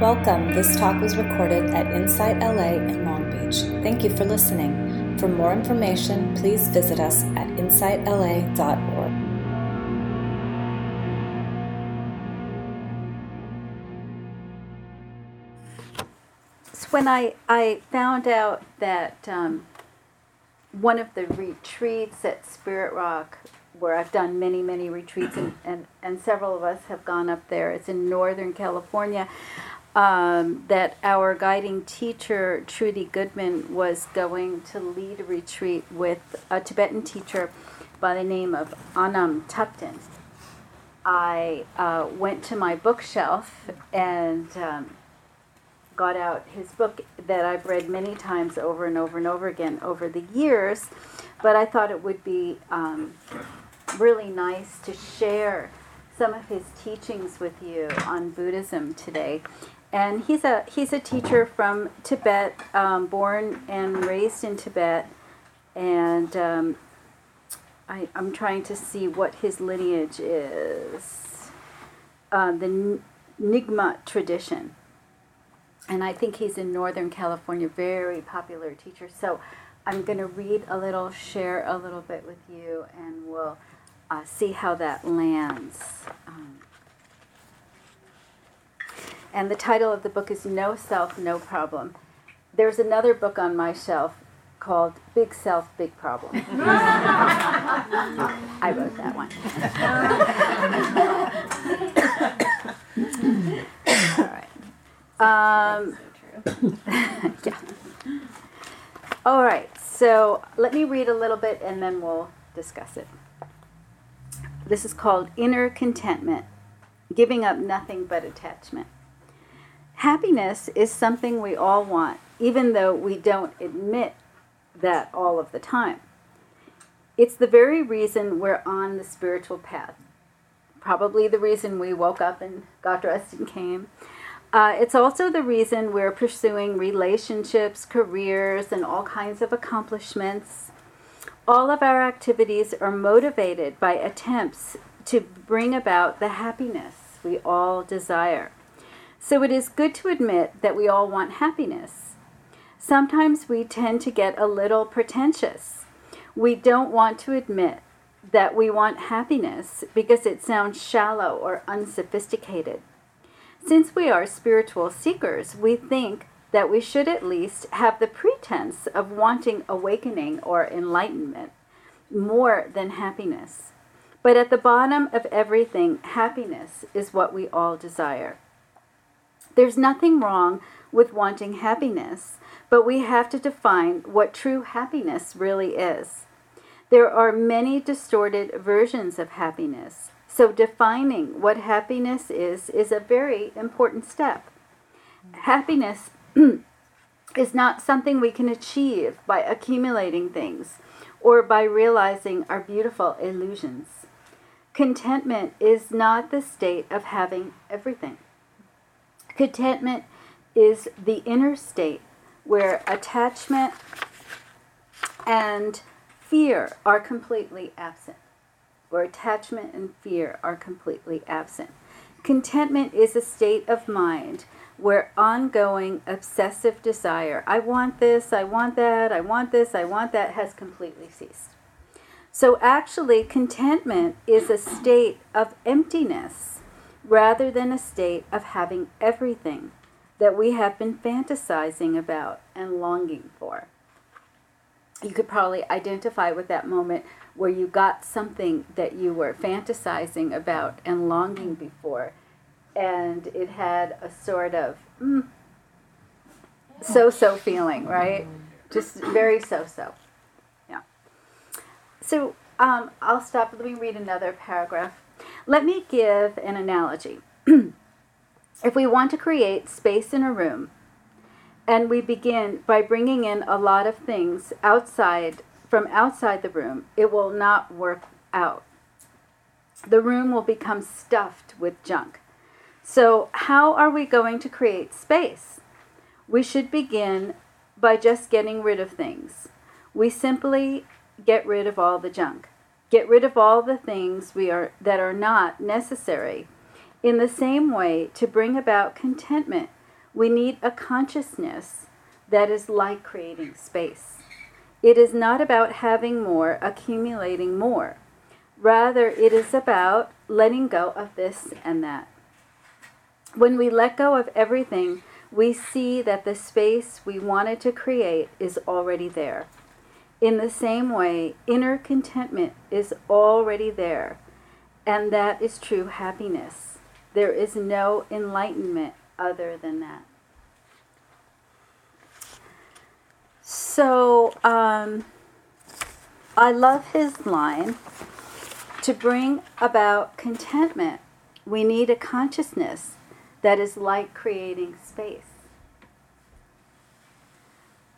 Welcome. This talk was recorded at Insight LA in Long Beach. Thank you for listening. For more information, please visit us at insightla.org. So when I, I found out that um, one of the retreats at Spirit Rock, where I've done many, many retreats, and, and, and several of us have gone up there, it's in Northern California, um, that our guiding teacher, Trudy Goodman, was going to lead a retreat with a Tibetan teacher by the name of Anam Thubten. I uh, went to my bookshelf and um, got out his book that I've read many times over and over and over again over the years, but I thought it would be um, really nice to share some of his teachings with you on Buddhism today. And he's a he's a teacher from Tibet, um, born and raised in Tibet, and um, I, I'm trying to see what his lineage is. Uh, the Nyingma tradition and I think he's in Northern California, very popular teacher. So I'm going to read a little, share a little bit with you, and we'll uh, see how that lands. Um, and the title of the book is No Self, No Problem. There's another book on my shelf called Big Self, Big Problem. I wrote that one. All right. Um, yeah. All right, so let me read a little bit and then we'll discuss it. This is called Inner Contentment Giving Up Nothing But Attachment. Happiness is something we all want, even though we don't admit that all of the time. It's the very reason we're on the spiritual path. Probably the reason we woke up and got dressed and came. Uh, it's also the reason we're pursuing relationships, careers, and all kinds of accomplishments. All of our activities are motivated by attempts to bring about the happiness we all desire. So it is good to admit that we all want happiness. Sometimes we tend to get a little pretentious. We don't want to admit that we want happiness because it sounds shallow or unsophisticated. Since we are spiritual seekers, we think that we should at least have the pretense of wanting awakening or enlightenment more than happiness. But at the bottom of everything, happiness is what we all desire. There's nothing wrong with wanting happiness, but we have to define what true happiness really is. There are many distorted versions of happiness, so, defining what happiness is is a very important step. Happiness is not something we can achieve by accumulating things or by realizing our beautiful illusions. Contentment is not the state of having everything. Contentment is the inner state where attachment and fear are completely absent where attachment and fear are completely absent. Contentment is a state of mind where ongoing obsessive desire, I want this, I want that, I want this, I want that, has completely ceased. So actually, contentment is a state of emptiness rather than a state of having everything that we have been fantasizing about and longing for. You could probably identify with that moment where you got something that you were fantasizing about and longing before, and it had a sort of mm, so so feeling, right? Just very so so. Yeah. So um, I'll stop. Let me read another paragraph. Let me give an analogy. if we want to create space in a room, and we begin by bringing in a lot of things outside from outside the room, it will not work out. The room will become stuffed with junk. So, how are we going to create space? We should begin by just getting rid of things. We simply get rid of all the junk. Get rid of all the things we are that are not necessary. In the same way, to bring about contentment, We need a consciousness that is like creating space. It is not about having more, accumulating more. Rather, it is about letting go of this and that. When we let go of everything, we see that the space we wanted to create is already there. In the same way, inner contentment is already there, and that is true happiness. There is no enlightenment other than that. So, um, I love his line to bring about contentment, we need a consciousness that is like creating space.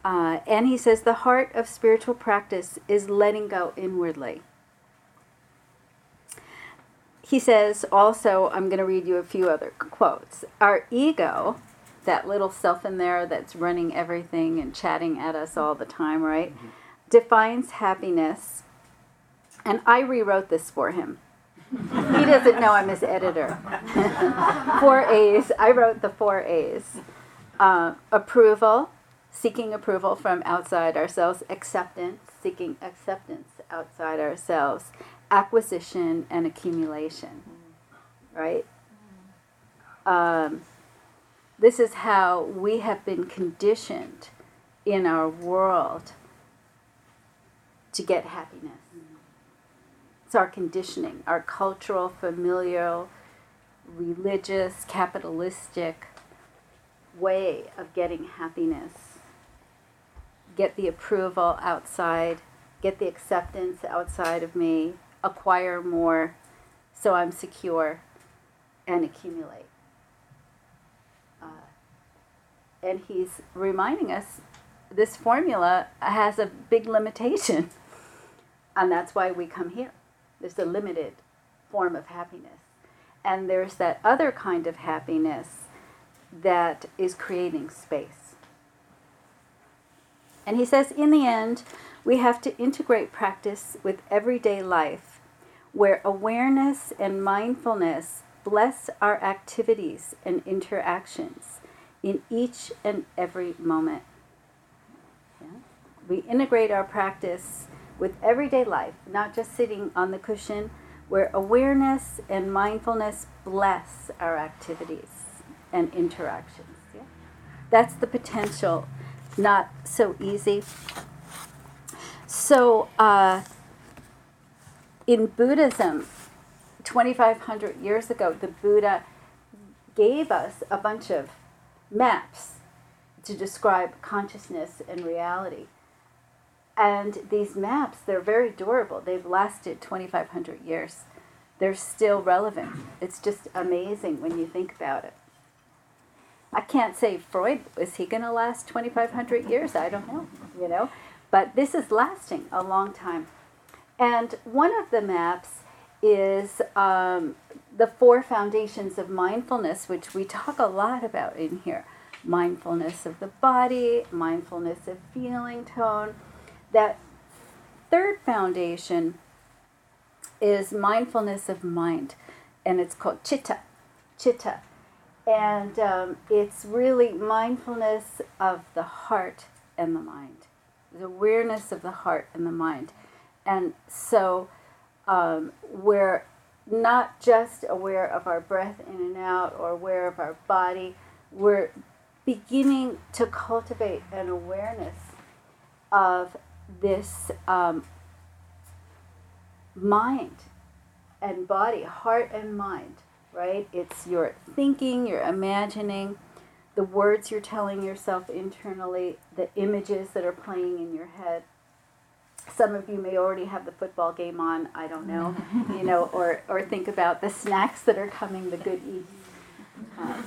Uh, and he says the heart of spiritual practice is letting go inwardly. He says also, I'm going to read you a few other quotes. Our ego, that little self in there that's running everything and chatting at us all the time, right, mm-hmm. defines happiness. And I rewrote this for him. he doesn't know I'm his editor. four A's. I wrote the four A's uh, approval, seeking approval from outside ourselves, acceptance, seeking acceptance outside ourselves, acquisition, and accumulation. Right? Um, this is how we have been conditioned in our world to get happiness. It's our conditioning, our cultural, familial, religious, capitalistic way of getting happiness get the approval outside, get the acceptance outside of me, acquire more so I'm secure, and accumulate. Uh, and he's reminding us this formula has a big limitation, and that's why we come here. There's a limited form of happiness. And there's that other kind of happiness that is creating space. And he says, in the end, we have to integrate practice with everyday life, where awareness and mindfulness bless our activities and interactions in each and every moment. We integrate our practice with everyday life, not just sitting on the cushion, where awareness and mindfulness bless our activities and interactions. Yeah? That's the potential not so easy. So, uh, in Buddhism, 2,500 years ago, the Buddha gave us a bunch of maps to describe consciousness and reality. And these maps, they're very durable. They've lasted 2,500 years. They're still relevant. It's just amazing when you think about it. I can't say Freud is he going to last 2500 years? I don't know, you know. But this is lasting a long time. And one of the maps is um, the four foundations of mindfulness, which we talk a lot about in here mindfulness of the body, mindfulness of feeling tone. That third foundation is mindfulness of mind, and it's called chitta. Chitta. And um, it's really mindfulness of the heart and the mind, the awareness of the heart and the mind. And so um, we're not just aware of our breath in and out or aware of our body, we're beginning to cultivate an awareness of this um, mind and body, heart and mind right? It's your thinking, your imagining, the words you're telling yourself internally, the images that are playing in your head. Some of you may already have the football game on, I don't know, you know, or, or think about the snacks that are coming, the good eats, uh,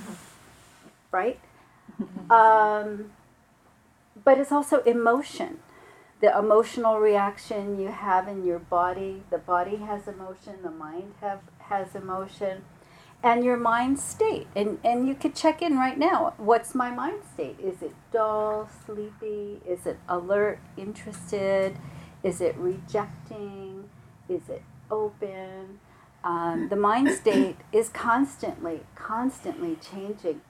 right? Um, but it's also emotion the emotional reaction you have in your body the body has emotion the mind have has emotion and your mind state. And, and you could check in right now. What's my mind state? Is it dull, sleepy? Is it alert, interested? Is it rejecting? Is it open? Um, the mind state is constantly, constantly changing.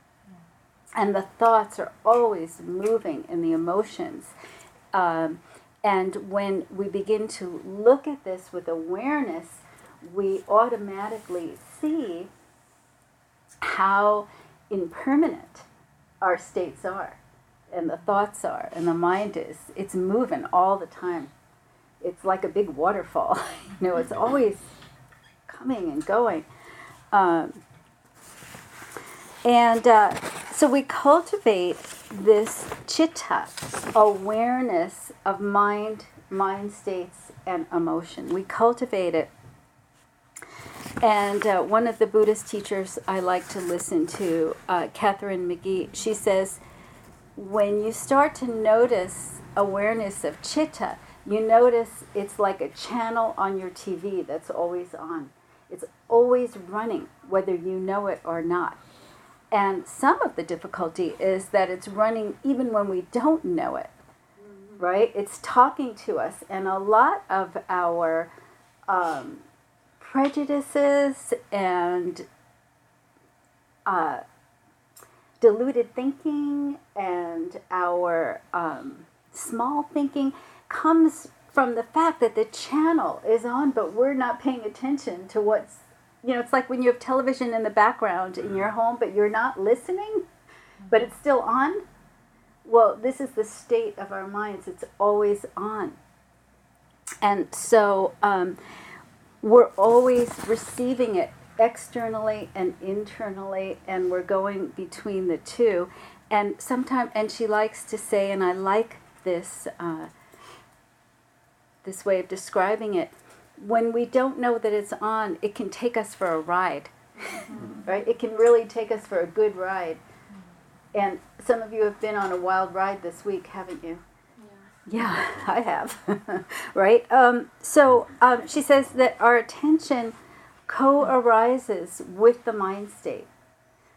and the thoughts are always moving in the emotions. Um, and when we begin to look at this with awareness, we automatically see how impermanent our states are, and the thoughts are, and the mind is. It's moving all the time. It's like a big waterfall. you know, it's always coming and going. Um, and uh, so we cultivate this chitta, awareness of mind, mind states, and emotion. We cultivate it. And uh, one of the Buddhist teachers I like to listen to, uh, Katharine McGee, she says, when you start to notice awareness of chitta, you notice it's like a channel on your TV that's always on. It's always running, whether you know it or not. And some of the difficulty is that it's running even when we don't know it, right? It's talking to us. And a lot of our um, prejudices and uh, deluded thinking and our um, small thinking comes from the fact that the channel is on, but we're not paying attention to what's you know, it's like when you have television in the background in your home, but you're not listening, but it's still on. Well, this is the state of our minds, it's always on. And so um, we're always receiving it externally and internally, and we're going between the two. And sometimes, and she likes to say, and I like this uh, this way of describing it when we don't know that it's on, it can take us for a ride, mm-hmm. right? It can really take us for a good ride. And some of you have been on a wild ride this week, haven't you? Yeah, I have. right? Um, so um, she says that our attention co arises with the mind state.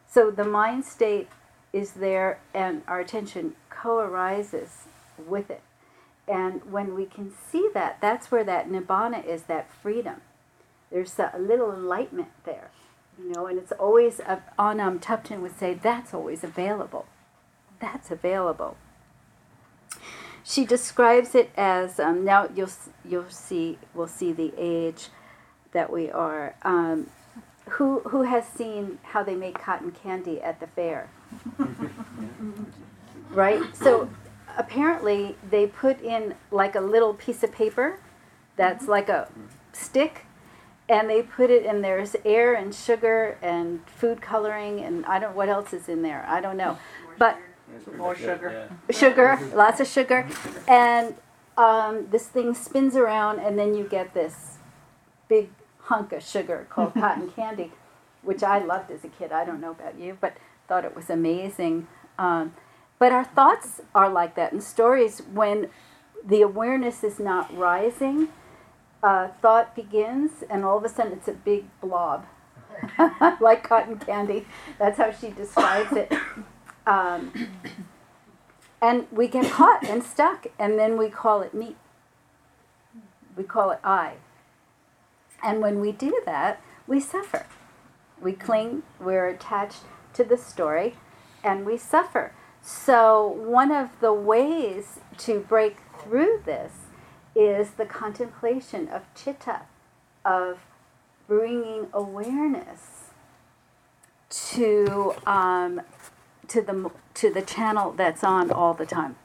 So the mind state is there, and our attention co arises with it. And when we can see that, that's where that nibbana is, that freedom. There's a little enlightenment there, you know, and it's always, uh, Anam Thubten would say, that's always available. That's available. She describes it as, um, now you'll, you'll see, we'll see the age that we are. Um, who, who has seen how they make cotton candy at the fair? right? So apparently they put in like a little piece of paper that's like a stick and they put it in there's air and sugar and food coloring and I don't what else is in there. I don't know. But more sugar. Sugar, lots of sugar. And um, this thing spins around and then you get this big hunk of sugar called cotton candy, which I loved as a kid. I don't know about you, but thought it was amazing. Um, but our thoughts are like that in stories when the awareness is not rising. Uh, thought begins, and all of a sudden it's a big blob, like cotton candy. That's how she describes it. Um, and we get caught and stuck, and then we call it me. We call it I. And when we do that, we suffer. We cling, we're attached to the story, and we suffer. So, one of the ways to break through this is the contemplation of chitta, of bringing awareness to um, to the to the channel that's on all the time.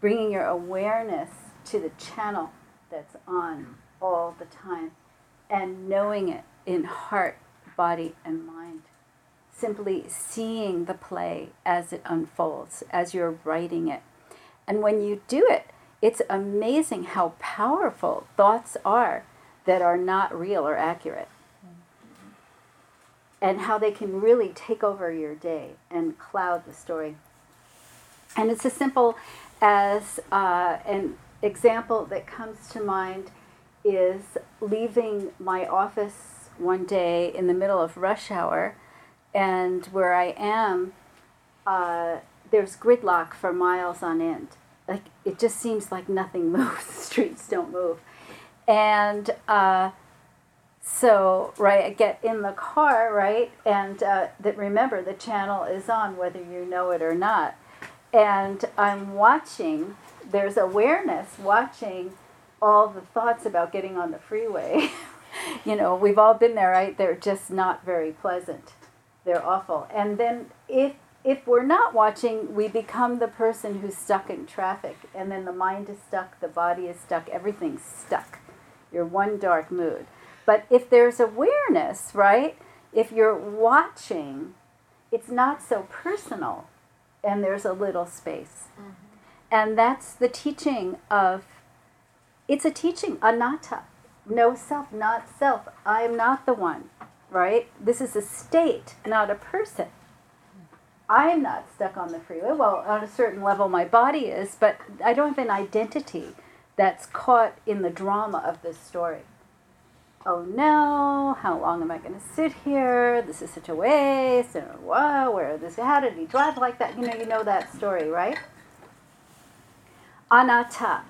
Bringing your awareness to the channel that's on all the time, and knowing it in heart, body, and mind simply seeing the play as it unfolds, as you're writing it. And when you do it, it's amazing how powerful thoughts are that are not real or accurate. And how they can really take over your day and cloud the story. And it's as simple as uh, an example that comes to mind is leaving my office one day in the middle of rush hour and where I am, uh, there's gridlock for miles on end. Like it just seems like nothing moves. Streets don't move, and uh, So, right, I get in the car, right, and uh, that remember the channel is on whether you know it or not. And I'm watching, there's awareness watching all the thoughts about getting on the freeway. you know, we've all been there, right? They're just not very pleasant. They're awful. And then if if we're not watching, we become the person who's stuck in traffic, and then the mind is stuck, the body is stuck, everything's stuck. You're one dark mood. But if there's awareness, right? If you're watching, it's not so personal, and there's a little space. Mm-hmm. And that's the teaching of it's a teaching, anatta. No self, not self. I am not the one, right? This is a state, not a person. I'm not stuck on the freeway. Well, on a certain level, my body is, but I don't have an identity that's caught in the drama of this story. Oh no, how long am I going to sit here? This is such a waste. And whoa, where this? How did he drive like that? You know, you know that story, right? Anatta.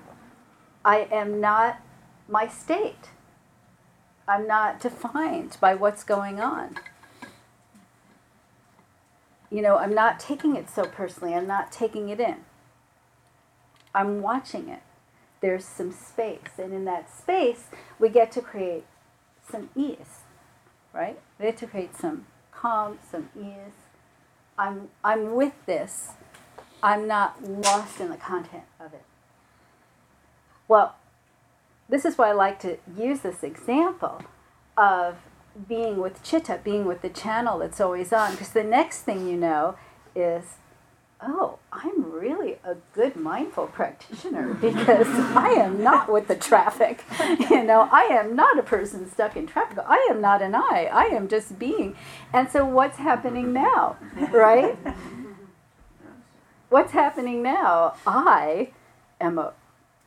I am not my state. I'm not defined by what's going on you know, I'm not taking it so personally. I'm not taking it in. I'm watching it. There's some space. And in that space, we get to create some ease, right? We get to create some calm, some ease. I'm, I'm with this. I'm not lost in the content of it. Well, this is why I like to use this example of being with chitta, being with the channel that's always on. Because the next thing you know is, oh, I'm really a good mindful practitioner because I am not with the traffic. You know, I am not a person stuck in traffic. I am not an I. I am just being. And so what's happening now, right? What's happening now? I am a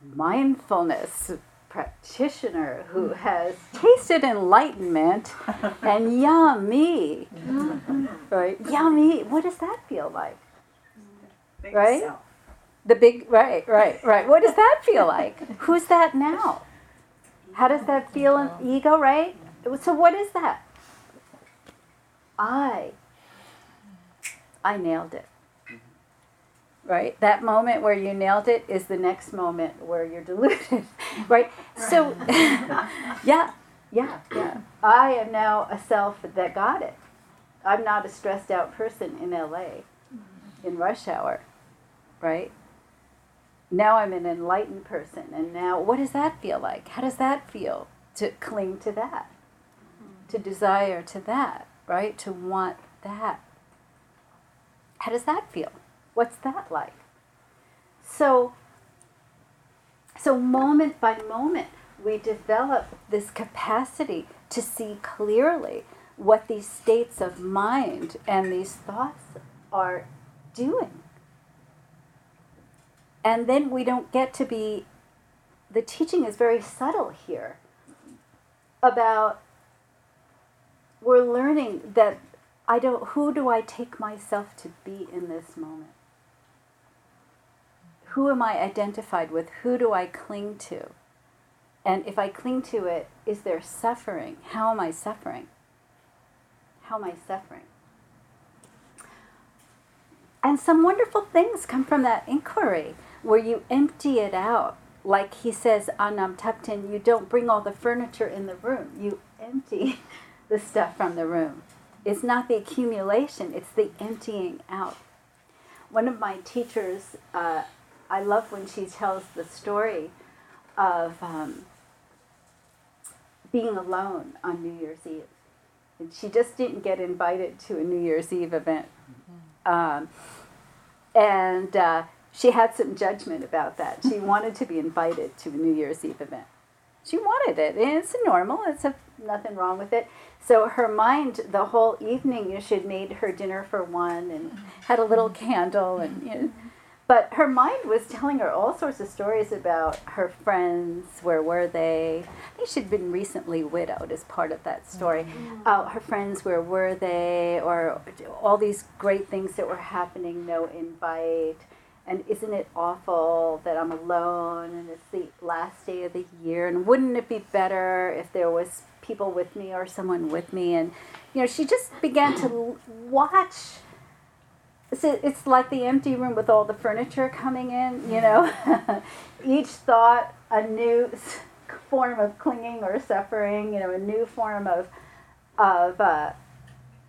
mindfulness practitioner who hmm. has tasted enlightenment and yummy, right? Yummy. What does that feel like? Big right? Self. The big, right, right, right. What does that feel like? Who's that now? How does that feel in ego, right? So what is that? I. I nailed it mm-hmm. right? That moment where you nailed it is the next moment where you're deluded, right? So, yeah, yeah, yeah. I am now a self that got it. I'm not a stressed out person in LA in rush hour, right? Now I'm an enlightened person, and now what does that feel like? How does that feel to cling to that, mm-hmm. to desire to that, right? To want that. How does that feel? What's that like? So, so moment by moment, we develop this capacity to see clearly what these states of mind and these thoughts are doing. And then we don't get to be, the teaching is very subtle here about we're learning that I don't, who do I take myself to be in this moment? who am I identified with? Who do I cling to? And if I cling to it, is there suffering? How am I suffering? How am I suffering? And some wonderful things come from that inquiry where you empty it out. Like he says, Anam Thubten, you don't bring all the furniture in the room, you empty the stuff from the room. It's not the accumulation, it's the emptying out. One of my teachers, uh, I love when she tells the story of um, being alone on New Year's Eve. And she just didn't get invited to a New Year's Eve event. Mm-hmm. Um, and uh, she had some judgment about that. She wanted to be invited to a New Year's Eve event. She wanted it, and it's normal. It's a, nothing wrong with it. So her mind, the whole evening, you should made her dinner for one and had a little candle and you know, but her mind was telling her all sorts of stories about her friends. Where were they? I think she'd been recently widowed as part of that story. Mm-hmm. Uh, her friends, where were they? Or all these great things that were happening, no invite. And isn't it awful that I'm alone and it's the last day of the year? And wouldn't it be better if there was people with me or someone with me, and you know, she just began to watch. So it's like the empty room with all the furniture coming in. You know, each thought a new form of clinging or suffering. You know, a new form of of uh,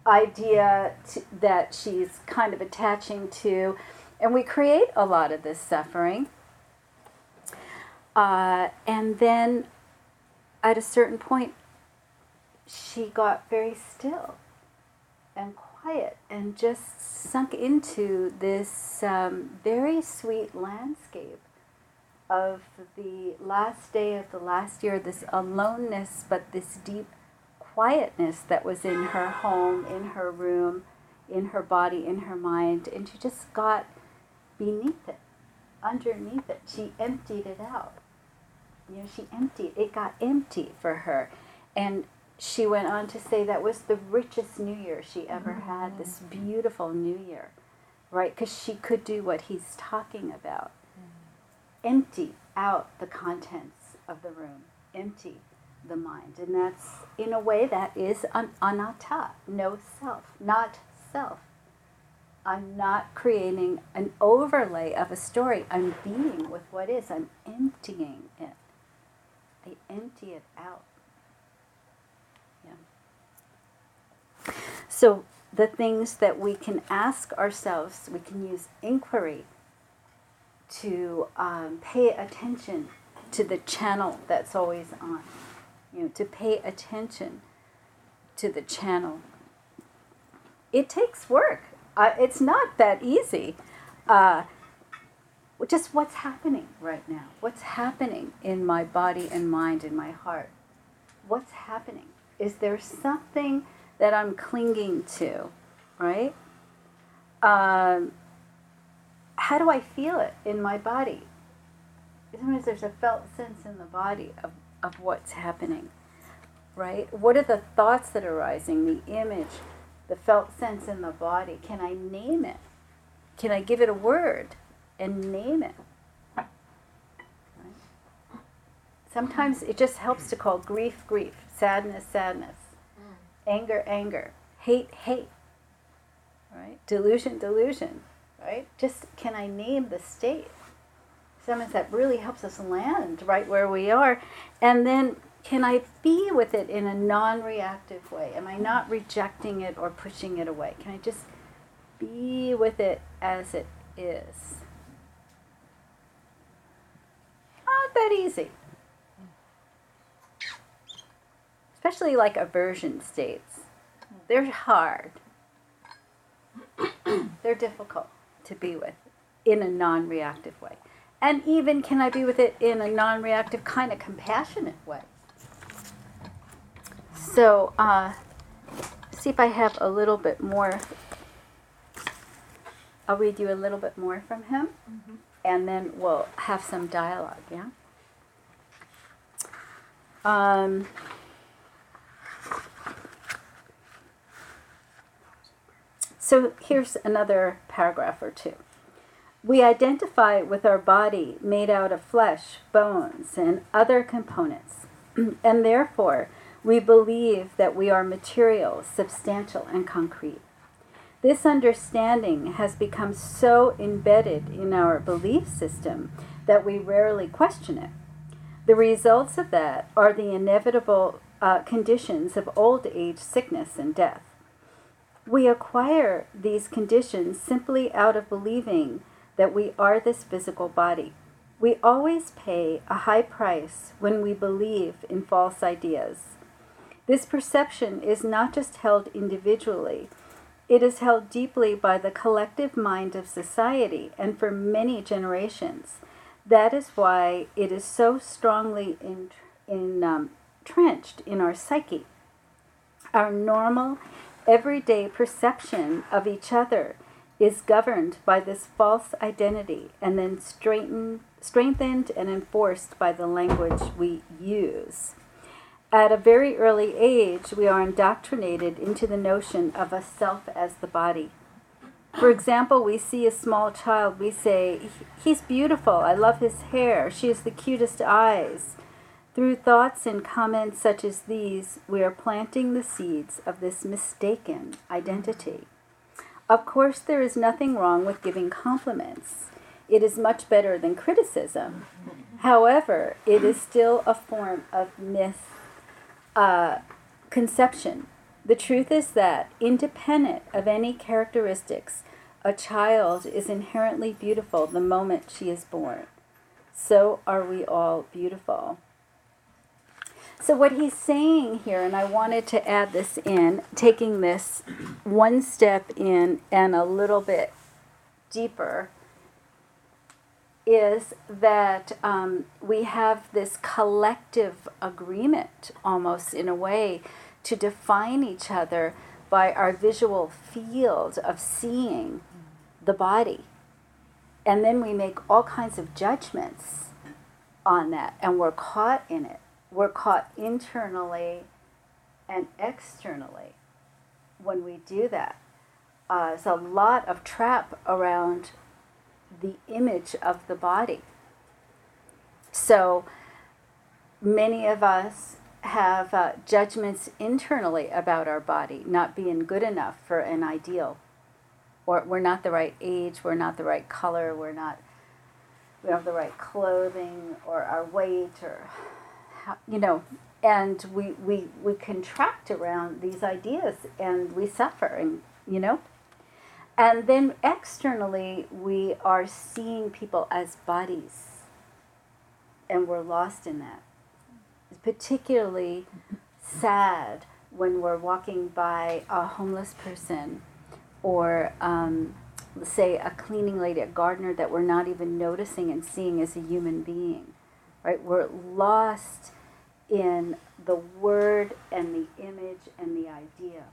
idea to, that she's kind of attaching to, and we create a lot of this suffering. Uh, and then at a certain point, she got very still and quiet and just sunk into this um, very sweet landscape of the last day of the last year, this aloneness, but this deep quietness that was in her home, in her room, in her body, in her mind. And she just got beneath it, underneath it. She emptied it out you know, she emptied, it got empty for her. And she went on to say that was the richest New Year she ever mm-hmm. had, this beautiful New Year, right? Because she could do what he's talking about mm-hmm. empty out the contents of the room, empty the mind. And that's, in a way, that is an anatta, no self, not self. I'm not creating an overlay of a story. I'm being with what is. I'm emptying it. I empty it out. So the things that we can ask ourselves, we can use inquiry to um, pay attention to the channel that's always on. You know, to pay attention to the channel. It takes work. Uh, it's not that easy. Uh, just what's happening right now. What's happening in my body and mind and my heart? What's happening? Is there something that I'm clinging to, right? Um, how do I feel it in my body? Sometimes there's a felt sense in the body of, of what's happening, right? What are the thoughts that are arising, the image, the felt sense in the body? Can I name it? Can I give it a word? and name it. Sometimes it just helps to call grief, grief, sadness, sadness. Anger, anger, hate, hate, right? Delusion, delusion, right? Just can I name the state? Sometimes that really helps us land right where we are. And then can I be with it in a non reactive way? Am I not rejecting it or pushing it away? Can I just be with it as it is? not that easy. Especially like aversion states. They're hard. They're difficult to be with in a non reactive way. And even can I be with it in a non reactive, kind of compassionate way? So, uh, see if I have a little bit more. I'll read you a little bit more from him. Mm-hmm and then we'll have some dialogue, yeah? Um, so here's another paragraph or two. We identify with our body made out of flesh, bones, and other components, and therefore we believe that we are material, substantial, and concrete. This understanding has become so embedded in our belief system that we rarely question it. The results of that are the inevitable uh, conditions of old age, sickness, and death. We acquire these conditions simply out of believing that we are this physical body. We always pay a high price when we believe in false ideas. This perception is not just held individually it is held deeply by the collective mind of society and for many generations. That is why it is so strongly in, in, um, entrenched in our psyche. Our normal, everyday perception of each other is governed by this false identity and then strengthened and enforced by the language we use. At a very early age, we are indoctrinated into the notion of a self as the body. For example, we see a small child, we say, He's beautiful, I love his hair, she has the cutest eyes. Through thoughts and comments such as these, we are planting the seeds of this mistaken identity. Of course, there is nothing wrong with giving compliments. It is much better than criticism. However, it is still a form of myth Uh, conception. the truth is that, independent of any characteristics, a child is inherently beautiful the moment she is born. So are we all beautiful. So, what he's saying here, and I wanted to add this in, taking this one step in and a little bit deeper, is that um, we have this collective agreement, almost in a way, to define each other by our visual field of seeing the body. And then we make all kinds of judgments on that, and we're caught in it. We're caught internally and externally when we do that. Uh, there's a lot of trap around the image of the body. So many of us have uh, judgments internally about our body not being good enough for an ideal or we're not the right age we're not the right color we're not we don't have the right clothing or our weight or you know and we, we we contract around these ideas and we suffer and you know and then externally we are seeing people as bodies and we're lost in that it's particularly sad when we're walking by a homeless person or um, say a cleaning lady, a gardener that we're not even noticing and seeing as a human being, right? We're lost in the word and the image and the idea,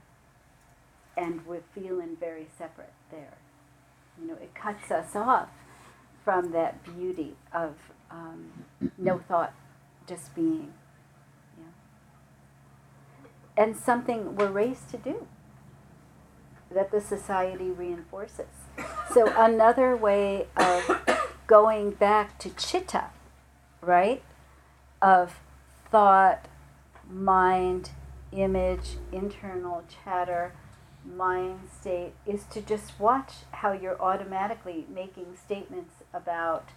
and we're feeling very separate there. You know, it cuts us off from that beauty of um, no thought, just being. Yeah. And something we're raised to do that the society reinforces. So another way of going back to chitta, right? Of thought, mind, image, internal chatter, mind state is to just watch how you're automatically making statements about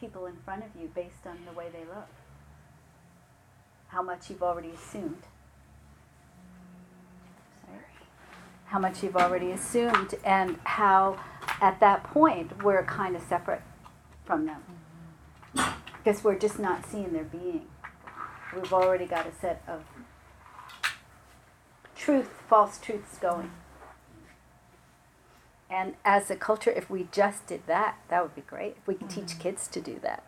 people in front of you based on the way they look. How much you've already assumed. how much you've already assumed, and how at that point we're kind of separate from them. Because we're just not seeing their being. We've already got a set of truth, false truths going. And as a culture, if we just did that, that would be great. If we could teach mm-hmm. kids to do that.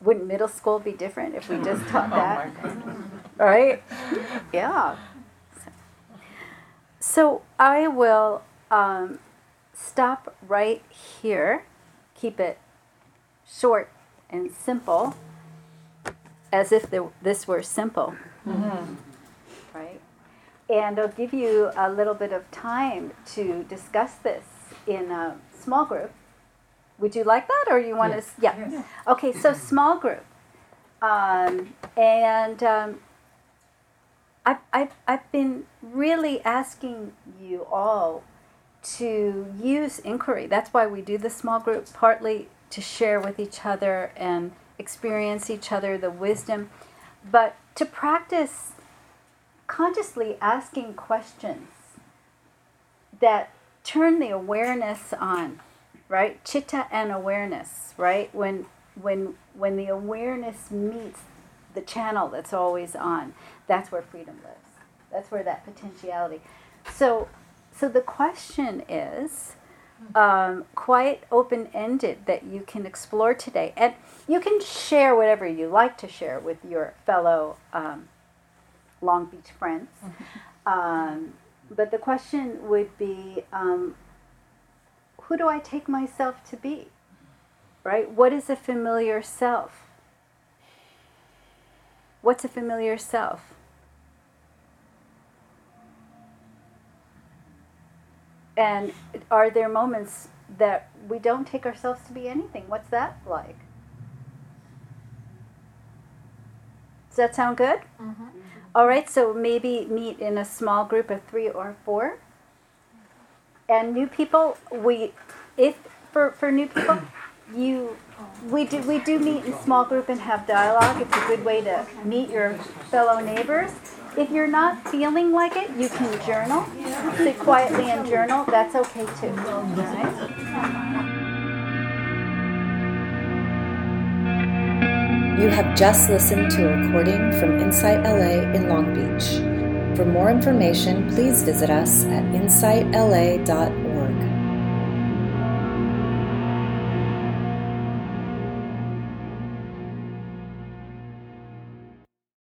Wouldn't middle school be different if we just taught oh that? Oh right? Yeah. So I will um, stop right here, keep it short and simple, as if there, this were simple. Mm-hmm. Right? And I'll give you a little bit of time to discuss this in a small group. Would you like that, or you want yes. to? Yeah. Yes. Okay, so small group. Um, and um, I've, I've, I've been really asking you all to use inquiry. That's why we do the small group, partly to share with each other and experience each other the wisdom, but to practice consciously asking questions that turn the awareness on, right? Chitta and awareness, right? When when when the awareness meets the channel that's always on that's where freedom lives. That's where that potentiality. So, so the question is um, quite open ended that you can explore today, and you can share whatever you like to share with your fellow um, Long Beach friends. Um, but the question would be, um, who do I take myself to be? Right? What is a familiar self? What's a familiar self? And are there moments that we don't take ourselves to be anything? What's that like? Does that sound good? Mm-hmm. All right, so maybe meet in a small group of three or four. And new people, we, if for, for new people, you, we do we do meet in small group and have dialogue. It's a good way to meet your fellow neighbors. If you're not feeling like it, you can journal. Sit quietly and journal. That's okay too. Right? You have just listened to a recording from Insight LA in Long Beach. For more information, please visit us at insightla.org.